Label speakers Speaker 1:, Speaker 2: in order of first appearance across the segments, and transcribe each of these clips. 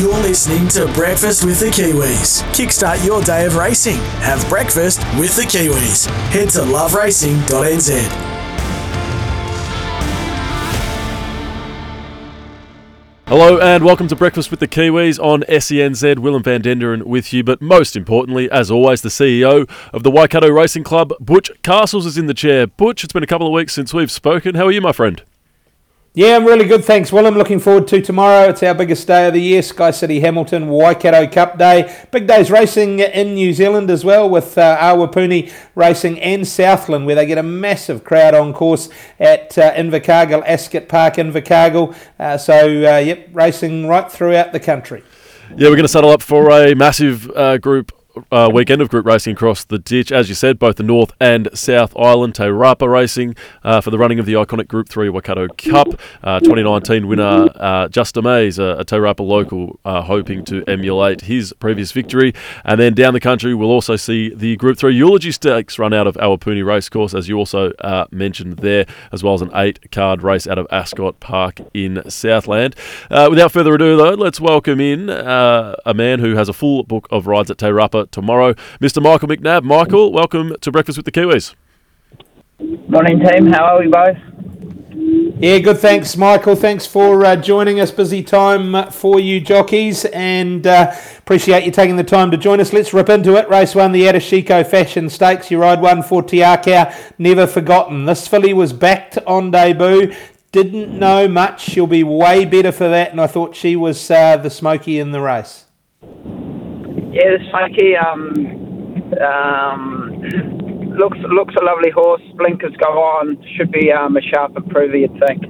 Speaker 1: You're listening to Breakfast with the Kiwis. Kickstart your day of racing. Have breakfast with the Kiwis. Head to loveracing.nz.
Speaker 2: Hello and welcome to Breakfast with the Kiwis on SENZ. Willem van Denderen with you, but most importantly, as always, the CEO of the Waikato Racing Club, Butch Castles, is in the chair. Butch, it's been a couple of weeks since we've spoken. How are you, my friend?
Speaker 3: Yeah, I'm really good, thanks, Well, I'm Looking forward to tomorrow. It's our biggest day of the year, Sky City Hamilton Waikato Cup Day. Big days racing in New Zealand as well, with uh, Awapuni Racing and Southland, where they get a massive crowd on course at uh, Invercargill, Ascot Park, Invercargill. Uh, so, uh, yep, racing right throughout the country.
Speaker 2: Yeah, we're going to settle up for a massive uh, group uh, weekend of group racing across the ditch. As you said, both the North and South Island Te Rapa Racing uh, for the running of the iconic Group 3 Waikato Cup. Uh, 2019 winner uh, Justin Mays, a, a Te Rapa local, uh, hoping to emulate his previous victory. And then down the country, we'll also see the Group 3 Eulogy Stakes run out of Awapuni Racecourse, as you also uh, mentioned there, as well as an eight card race out of Ascot Park in Southland. without further ado, though, let's welcome in a man who has a full book of rides at Te Rapa tomorrow. Mr. Michael McNabb. Michael, welcome to Breakfast with the Kiwis.
Speaker 4: Morning, team. How are we both?
Speaker 3: Yeah, good. Thanks, Michael. Thanks for uh, joining us. Busy time for you, jockeys, and uh, appreciate you taking the time to join us. Let's rip into it. Race one, the Adeshiko Fashion Stakes. You ride one for Te Akau, never forgotten. This filly was backed on debut. Didn't know much. She'll be way better for that, and I thought she was uh, the smoky in the race.
Speaker 4: Yeah, this um, um, looks looks a lovely horse. Blinkers go on. Should be um, a sharp improver, you'd think.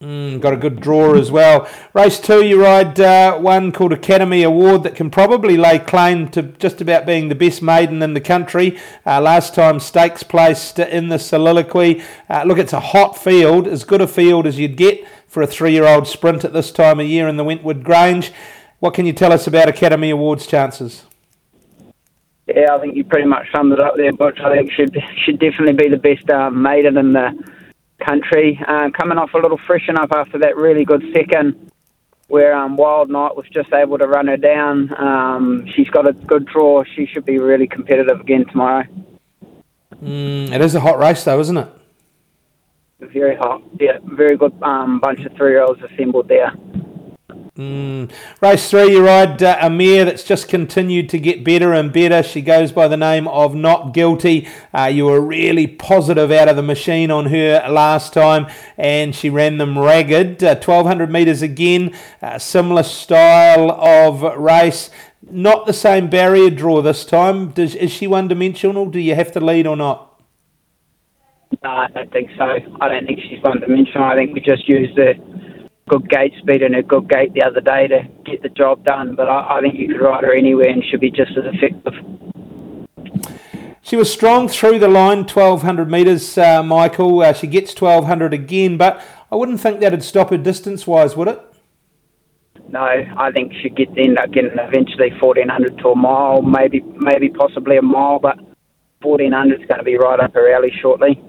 Speaker 3: Mm, got a good draw as well. Race two, you ride uh, one called Academy Award that can probably lay claim to just about being the best maiden in the country. Uh, last time stakes placed in the soliloquy. Uh, look, it's a hot field, as good a field as you'd get for a three-year-old sprint at this time of year in the Wentwood Grange. What can you tell us about Academy Awards chances?
Speaker 4: Yeah, I think you pretty much summed it up there, Butch. I think should should definitely be the best uh, maiden in the country. Uh, coming off a little freshen up after that really good second, where um, Wild Night was just able to run her down. Um, she's got a good draw. She should be really competitive again tomorrow.
Speaker 3: Mm, it is a hot race, though, isn't it?
Speaker 4: Very hot. Yeah, very good um, bunch of three-year-olds assembled there.
Speaker 3: Mm. Race three, you ride uh, that's just continued to get better and better. She goes by the name of Not Guilty. Uh, you were really positive out of the machine on her last time, and she ran them ragged. Uh, 1200 metres again, similar style of race. Not the same barrier draw this time. Does, is she one dimensional? Do you have to lead or not?
Speaker 4: No, I don't think so. I don't think she's one dimensional. I think we just use the good gate speed and a good gate the other day to get the job done. But I, I think you could ride her anywhere and she'll be just as effective.
Speaker 3: She was strong through the line, 1200 metres, uh, Michael. Uh, she gets 1200 again, but I wouldn't think that'd stop her distance wise, would it?
Speaker 4: No, I think she'd get end up getting eventually 1400 to a mile, maybe maybe possibly a mile, but 1400 is going to be right up her alley shortly.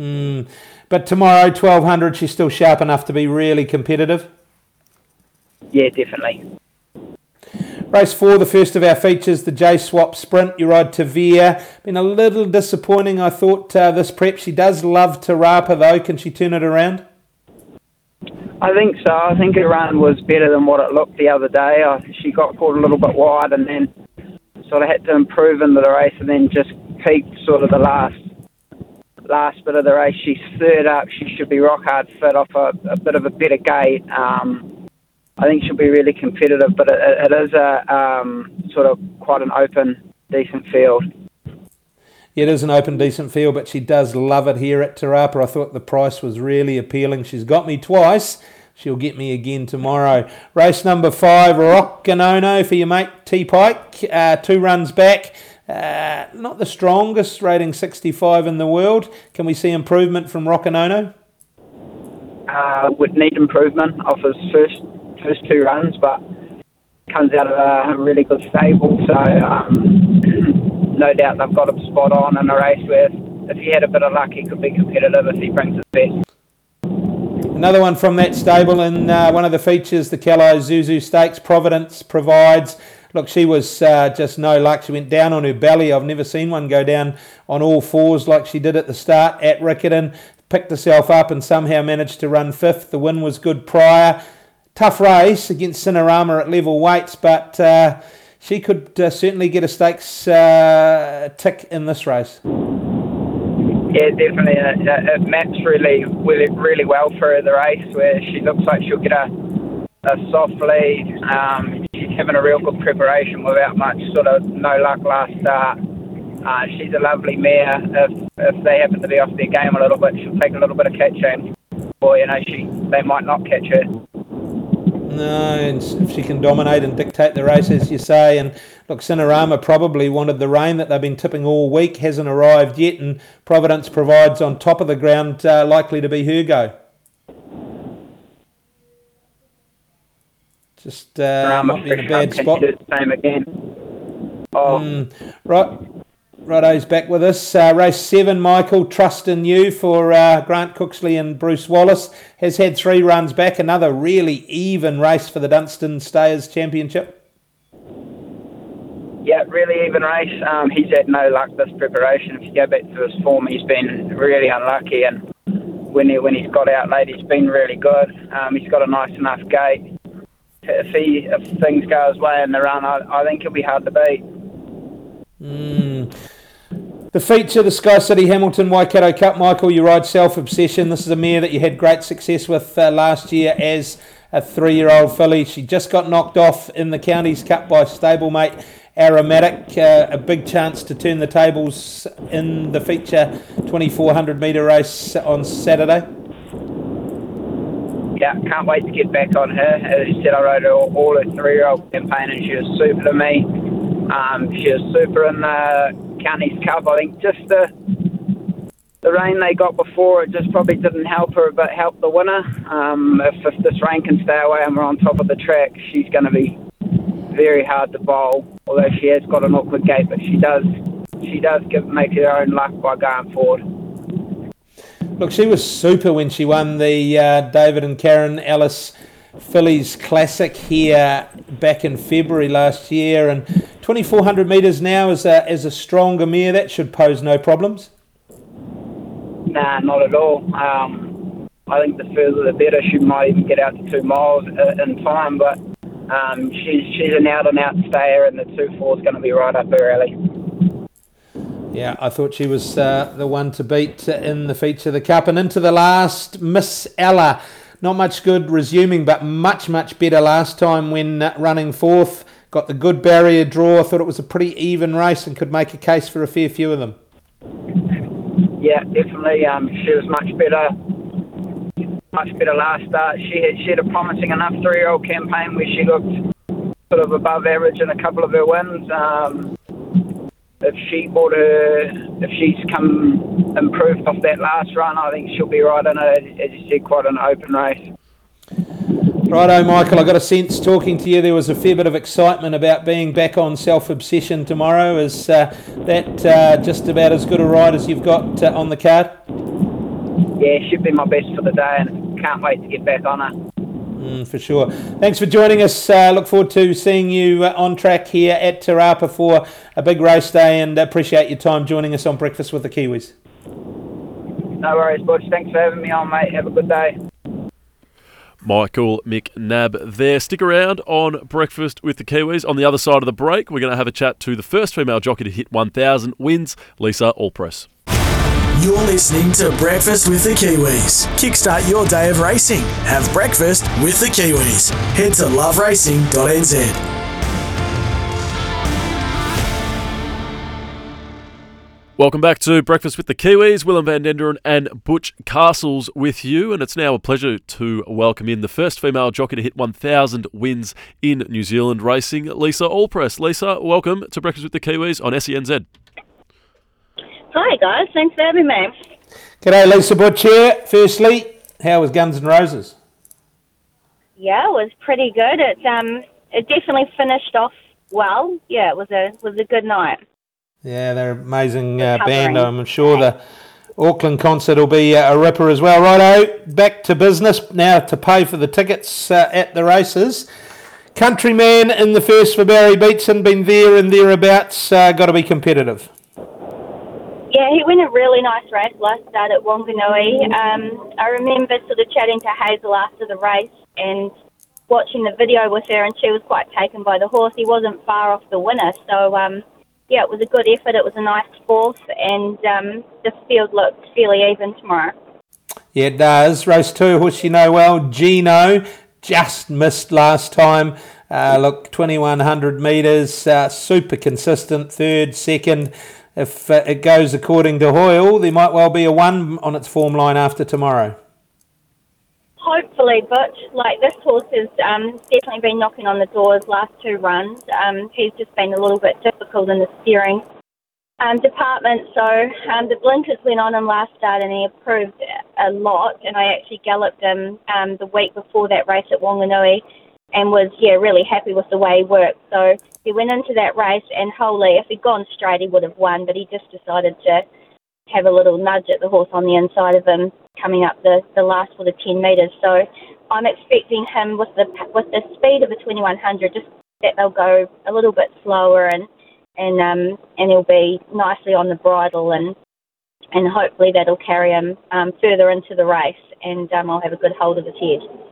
Speaker 3: Mm. But tomorrow, 1200, she's still sharp enough to be really competitive?
Speaker 4: Yeah, definitely.
Speaker 3: Race four, the first of our features, the J Swap Sprint. You ride Tavia. Been a little disappointing, I thought, uh, this prep. She does love Te Rapa, though. Can she turn it around?
Speaker 4: I think so. I think her run was better than what it looked the other day. I, she got caught a little bit wide and then sort of had to improve into the race and then just peaked sort of the last last bit of the race. She's third up. She should be rock hard fit off a, a bit of a better gate. Um, I think she'll be really competitive, but it, it is a um, sort of quite an open, decent field.
Speaker 3: It is an open, decent field, but she does love it here at Te Rapa. I thought the price was really appealing. She's got me twice. She'll get me again tomorrow. Race number five, Rockanono for your mate T Pike. Uh, two runs back. Uh, not the strongest, rating 65 in the world. Can we see improvement from Rockanono?
Speaker 4: Uh, would need improvement off his first first two runs, but comes out of a really good stable. So um, no doubt they've got him spot on in a race where if he had a bit of luck, he could be competitive if he brings his best.
Speaker 3: Another one from that stable in uh, one of the features, the Calais Zuzu Stakes. Providence provides. Look, she was uh, just no luck. She went down on her belly. I've never seen one go down on all fours like she did at the start at Riccarton. Picked herself up and somehow managed to run fifth. The win was good prior. Tough race against Cinerama at level weights, but uh, she could uh, certainly get a stakes uh, tick in this race.
Speaker 4: Yeah, definitely. It, it maps really, really, really well for her, the race, where she looks like she'll get a, a soft lead. Um, having a real good preparation without much sort of no luck last start. Uh, she's a lovely mare. If, if they happen to be off their game a little bit, she'll take a little bit of catching. Or, you know, she they might not catch her.
Speaker 3: No, and if she can dominate and dictate the race, as you say. And look, Cinerama probably wanted the rain that they've been tipping all week, hasn't arrived yet, and Providence provides on top of the ground, uh, likely to be her go. Just uh, not in a bad spot.
Speaker 4: Same again. Oh.
Speaker 3: Mm, right. Righto's back with us. Uh, race seven, Michael, trust in you for uh, Grant Cooksley and Bruce Wallace. Has had three runs back. Another really even race for the Dunstan Stayers Championship.
Speaker 4: Yeah, really even race. Um, he's had no luck this preparation. If you go back to his form, he's been really unlucky. And when he when he's got out late, he's been really good. Um, he's got a nice enough gait. If he if things go his way in the run, I, I think he'll be hard to beat.
Speaker 3: Mm. The feature, the Sky City Hamilton Waikato Cup, Michael, you ride Self Obsession. This is a mare that you had great success with uh, last year as a three year old filly. She just got knocked off in the Counties Cup by stablemate Aromatic. Uh, a big chance to turn the tables in the feature 2400 metre race on Saturday.
Speaker 4: Yeah, can't wait to get back on her. As you said, I rode her all, all her three year old campaign and she was super to me. Um, she was super in the Counties Cup. I think just the the rain they got before it just probably didn't help her, but helped the winner. Um, if, if this rain can stay away and we're on top of the track, she's going to be very hard to bowl. Although she has got an awkward gait, but she does she does give make her own luck by going forward.
Speaker 3: Look, she was super when she won the uh, David and Karen Ellis Fillies Classic here back in February last year, and 2,400 metres now is a, is a stronger mare. That should pose no problems.
Speaker 4: Nah, not at all. Um, I think the further the better. She might even get out to two miles uh, in time, but um, she's she's an out and out stayer, and the two four is going to be right up her alley.
Speaker 3: Yeah, I thought she was uh, the one to beat in the feature of the cup, and into the last, Miss Ella. Not much good resuming, but much much better last time when uh, running fourth. Got the good barrier draw. I thought it was a pretty even race and could make a case for a fair few of them.
Speaker 4: Yeah, definitely. Um, she was much better much better last start. She had, she had a promising enough three-year-old campaign where she looked sort of above average in a couple of her wins. Um, if she bought her, if she's come improved off that last run, I think she'll be right in a, as you said, quite an open race.
Speaker 3: Righto, Michael. I got a sense talking to you. There was a fair bit of excitement about being back on Self Obsession tomorrow. Is uh, that uh, just about as good a ride as you've got uh, on the card?
Speaker 4: Yeah, should be my best for the day, and can't wait to get back on it.
Speaker 3: Mm, for sure. Thanks for joining us. Uh, look forward to seeing you uh, on track here at Te Rapa for a big race day and appreciate your time joining us on Breakfast with the Kiwis.
Speaker 4: No worries, Butch. Thanks for having me on, mate. Have a good day.
Speaker 2: Michael McNabb there. Stick around on Breakfast with the Kiwis. On the other side of the break, we're going to have a chat to the first female jockey to hit 1,000 wins, Lisa Allpress.
Speaker 1: You're listening to Breakfast with the Kiwis. Kickstart your day of racing. Have breakfast with the Kiwis. Head to loveracing.nz.
Speaker 2: Welcome back to Breakfast with the Kiwis. Willem van Denderen and Butch Castles with you, and it's now a pleasure to welcome in the first female jockey to hit 1,000 wins in New Zealand racing, Lisa Allpress. Lisa, welcome to Breakfast with the Kiwis on SENZ.
Speaker 5: Hi guys, thanks for having me.
Speaker 3: G'day, Lisa Butch here. Firstly, how was Guns N' Roses?
Speaker 5: Yeah, it was pretty good. It um, it definitely finished off well. Yeah, it was a was a good night.
Speaker 3: Yeah, they're an amazing uh, band. I'm sure the Auckland concert will be uh, a ripper as well. Righto, back to business now to pay for the tickets uh, at the races. Countryman in the first for Barry Beetson, been there and thereabouts, uh, got to be competitive.
Speaker 5: Yeah, he went a really nice race last start at Wanganui. Um, I remember sort of chatting to Hazel after the race and watching the video with her, and she was quite taken by the horse. He wasn't far off the winner, so um, yeah, it was a good effort. It was a nice fourth, and um, the field looked fairly even tomorrow.
Speaker 3: Yeah, it does. Race two, horse you know well, Gino, just missed last time. Uh, look, 2100 metres, uh, super consistent, third, second. If uh, it goes according to Hoyle, there might well be a one on its form line after tomorrow.
Speaker 5: Hopefully, but like this horse has um, definitely been knocking on the doors last two runs. Um, he's just been a little bit difficult in the steering um, department. So um, the blinkers went on him last start and he improved a lot. And I actually galloped him um, the week before that race at Wanganui and was, yeah, really happy with the way he worked. So he went into that race and holy, if he'd gone straight, he would have won, but he just decided to have a little nudge at the horse on the inside of him coming up the, the last for the 10 metres. So I'm expecting him with the with the speed of a 2100, just that they'll go a little bit slower and and um, and he'll be nicely on the bridle and and hopefully that'll carry him um, further into the race and um, I'll have a good hold of his head.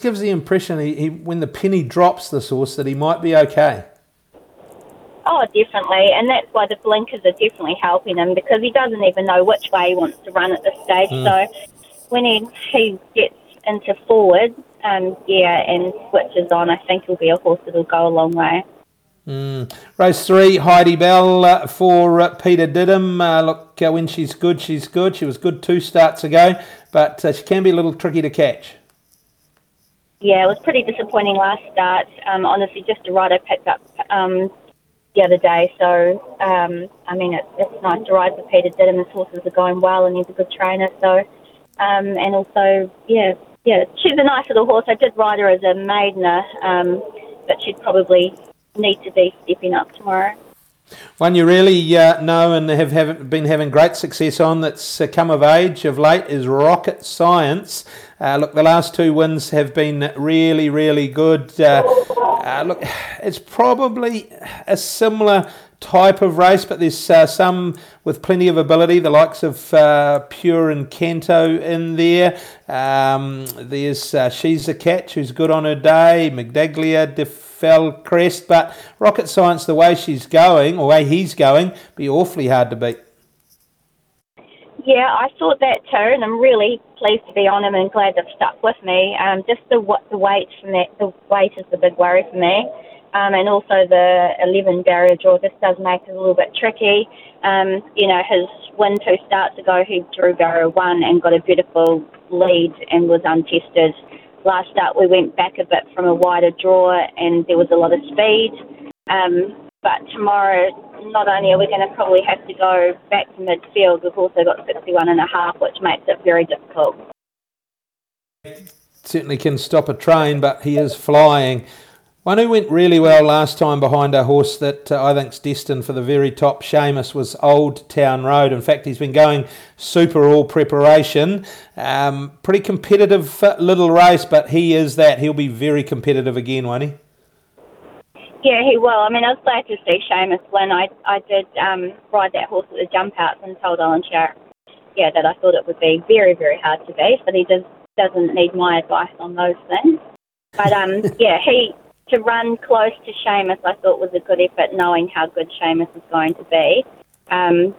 Speaker 3: Gives the impression he, he, when the penny drops the horse that he might be okay.
Speaker 5: Oh, definitely, and that's why the blinkers are definitely helping him because he doesn't even know which way he wants to run at this stage. Mm. So when he he gets into forward, um, yeah, and switches on, I think he'll be a horse that'll go a long way.
Speaker 3: Mm. Race three, Heidi Bell uh, for uh, Peter Didham. Uh, look, uh, when she's good, she's good. She was good two starts ago, but uh, she can be a little tricky to catch.
Speaker 5: Yeah, it was pretty disappointing last start. Um, honestly, just a ride I picked up um, the other day. So, um, I mean, it, it's nice to ride for Peter Didham, and His horses are going well, and he's a good trainer. So, um, and also, yeah, yeah, she's a nice little horse. I did ride her as a maidener, um, but she'd probably need to be stepping up tomorrow.
Speaker 3: One you really uh, know and have, have been having great success on that's uh, come of age of late is Rocket Science. Uh, look, the last two wins have been really, really good. Uh, uh, look, it's probably a similar type of race, but there's uh, some with plenty of ability, the likes of uh, Pure and Kento in there. Um, there's uh, She's a Catch, who's good on her day, Magdaglia, Defel Crest, but Rocket Science, the way she's going, or way he's going, be awfully hard to beat.
Speaker 5: Yeah, I thought that too, and I'm really pleased to be on him and glad they've stuck with me. Um, just the the weight from that, the weight is the big worry for me um, and also the 11 barrier draw. This does make it a little bit tricky. Um, you know, his win two starts ago, he drew barrier one and got a beautiful lead and was untested. Last start, we went back a bit from a wider draw and there was a lot of speed. Um, but tomorrow, not only are we going to probably have to go back to midfield, we've also got 61 and a half, which makes it very difficult.
Speaker 3: Certainly can stop a train, but he is flying. One who went really well last time behind a horse that uh, I think's destined for the very top, Seamus, was Old Town Road. In fact, he's been going super all preparation. Um, pretty competitive uh, little race, but he is that. He'll be very competitive again, won't he?
Speaker 5: Yeah, he will. I mean, I was glad to see Seamus win. I, I did um, ride that horse at the jump outs and told Alan Sharp, yeah, that I thought it would be very, very hard to beat, but he just doesn't need my advice on those things. But um, yeah, he to run close to Seamus, I thought was a good effort, knowing how good Seamus is going to be. Um,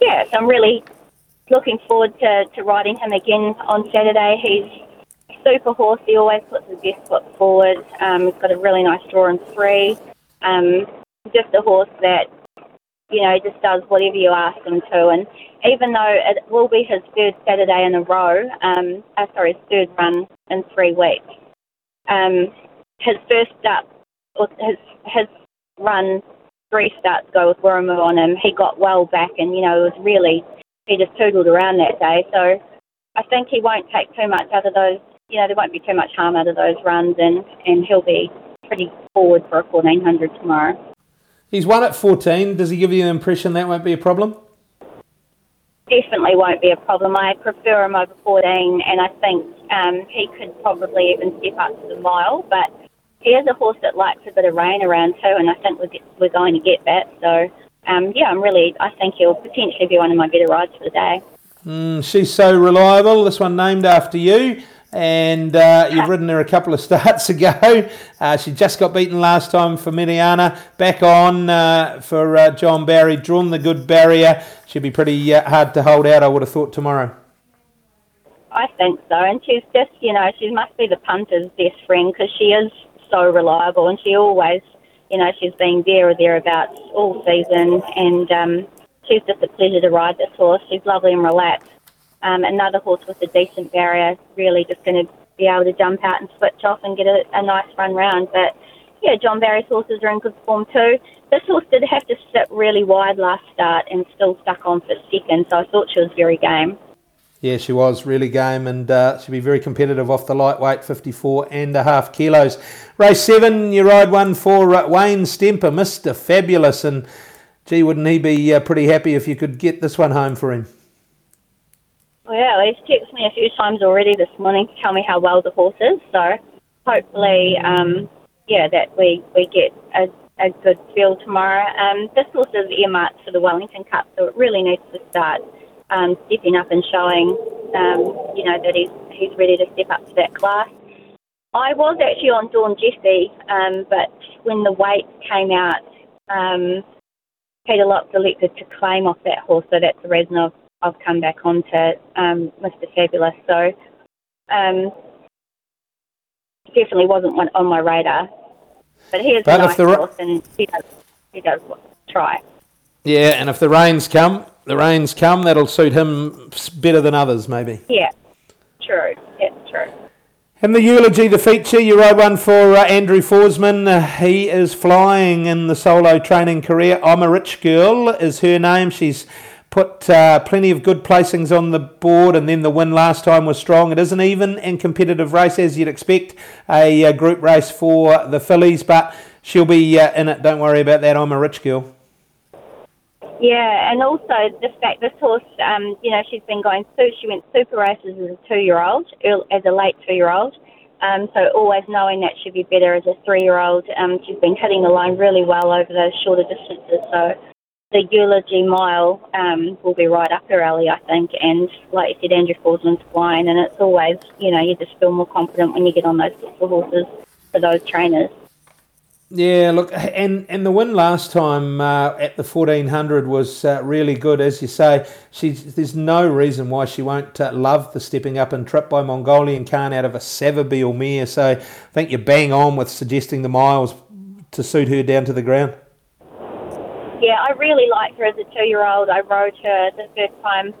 Speaker 5: yeah, so I'm really looking forward to, to riding him again on Saturday. He's super horse. He always puts his best foot forward. Um, he's got a really nice draw in three. Um, just a horse that, you know, just does whatever you ask him to. And even though it will be his third Saturday in a row, um, uh, sorry, his third run in three weeks, um, his first start, his his run three starts ago with Wiremu on him, he got well back, and you know it was really he just tootled around that day. So I think he won't take too much out of those. You know there won't be too much harm out of those runs, and and he'll be pretty forward for a 1400 tomorrow.
Speaker 3: He's won at 14. Does he give you an impression that won't be a problem?
Speaker 5: definitely won't be a problem. I prefer him over 14, and I think um, he could probably even step up to the mile. But he is a horse that likes a bit of rain around too, and I think we're, we're going to get that. So, um, yeah, I'm really, I think he'll potentially be one of my better rides for the day.
Speaker 3: Mm, she's so reliable. This one named after you. And uh, you've ridden her a couple of starts ago. Uh, she just got beaten last time for Mediana. Back on uh, for uh, John Bary. Drawn the good barrier. She'll be pretty uh, hard to hold out, I would have thought, tomorrow.
Speaker 5: I think so. And she's just, you know, she must be the punter's best friend because she is so reliable and she always, you know, she's been there or thereabouts all season. And um, she's just a pleasure to ride this horse. She's lovely and relaxed. Um, another horse with a decent barrier, really just going to be able to jump out and switch off and get a, a nice run round. But yeah, John Bary's horses are in good form too. This horse did have to sit really wide last start and still stuck on for second, so I thought she was very game.
Speaker 3: Yeah, she was really game and uh, she'll be very competitive off the lightweight 54 and a half kilos. Race seven, you ride one for uh, Wayne Stemper, Mr. Fabulous. And gee, wouldn't he be uh, pretty happy if you could get this one home for him?
Speaker 5: Well, he's texted me a few times already this morning to tell me how well the horse is. So hopefully, um, yeah, that we, we get a, a good feel tomorrow. Um, this horse is earmarked for the Wellington Cup, so it really needs to start um, stepping up and showing, um, you know, that he's, he's ready to step up to that class. I was actually on Dawn Jesse, um, but when the weight came out, um, Peter Locke elected to claim off that horse, so that's the reason I've, I've come back on to um, Mr. Fabulous. So um, definitely wasn't one on my radar. But he is
Speaker 3: But
Speaker 5: a nice
Speaker 3: the ra-
Speaker 5: horse, and he does, he does try.
Speaker 3: Yeah, and if the rains come, the rains come, that'll suit him better than others, maybe.
Speaker 5: Yeah, true. It's true.
Speaker 3: And the eulogy, the feature, you wrote one for uh, Andrew Forsman. Uh, he is flying in the solo training career. I'm a Rich Girl is her name. She's put uh, plenty of good placings on the board, and then the win last time was strong. It is an even and competitive race, as you'd expect, a, uh group race for the fillies, but she'll be uh, in it. Don't worry about that. I'm a Rich Girl.
Speaker 5: Yeah, and also the fact this horse, um, you know, she's been going. She went super races as a two-year-old, as a late two-year-old. Um, so always knowing that she'd be better as a three-year-old. Um, she's been hitting the line really well over those shorter distances. So the eulogy mile um, will be right up her alley, I think. And like you said, Andrew Forsman's flying, and it's always, you know, you just feel more confident when you get on those horses for those trainers.
Speaker 3: Yeah, look, and and the win last time uh, at the fourteen hundred was uh, really good, as you say. There's no reason why she won't uh, love the stepping up and trip by Mongolian Khan out of a Savabeel mare. So I think you're bang on with suggesting the miles to suit her down to the ground.
Speaker 5: Yeah, I really liked her as a two-year-old. I rode her the first time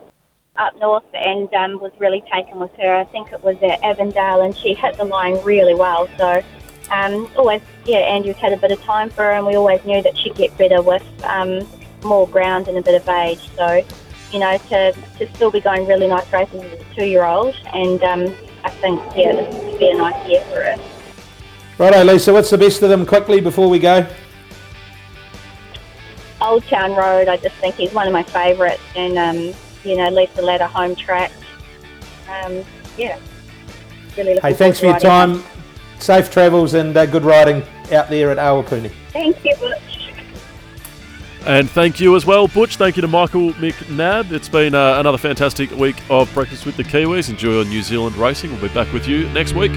Speaker 5: up north and um, was really taken with her. I think it was at Avondale, and she hit the line really well. So um, always, yeah, Andrew's had a bit of time for her, and we always knew that she'd get better with um, more ground and a bit of age. So, you know, to, to still be going really nice races as a two-year-old, and um, I think, yeah, this would be a nice year for her.
Speaker 3: Righto, Lisa. What's the best of them quickly before we go?
Speaker 5: Old Town Road, I just think he's one of my favourites, and um, you know, Lisa Ladder home track. Um, yeah, really
Speaker 3: Hey, thanks for your
Speaker 5: to riding
Speaker 3: time. Safe travels and uh, good riding out there at Awapuni.
Speaker 5: Thank you. Butch.
Speaker 2: And thank you as well, Butch. Thank you to Michael McNabb. It's been uh, another fantastic week of Breakfast with the Kiwis. Enjoy your New Zealand racing. We'll be back with you next week.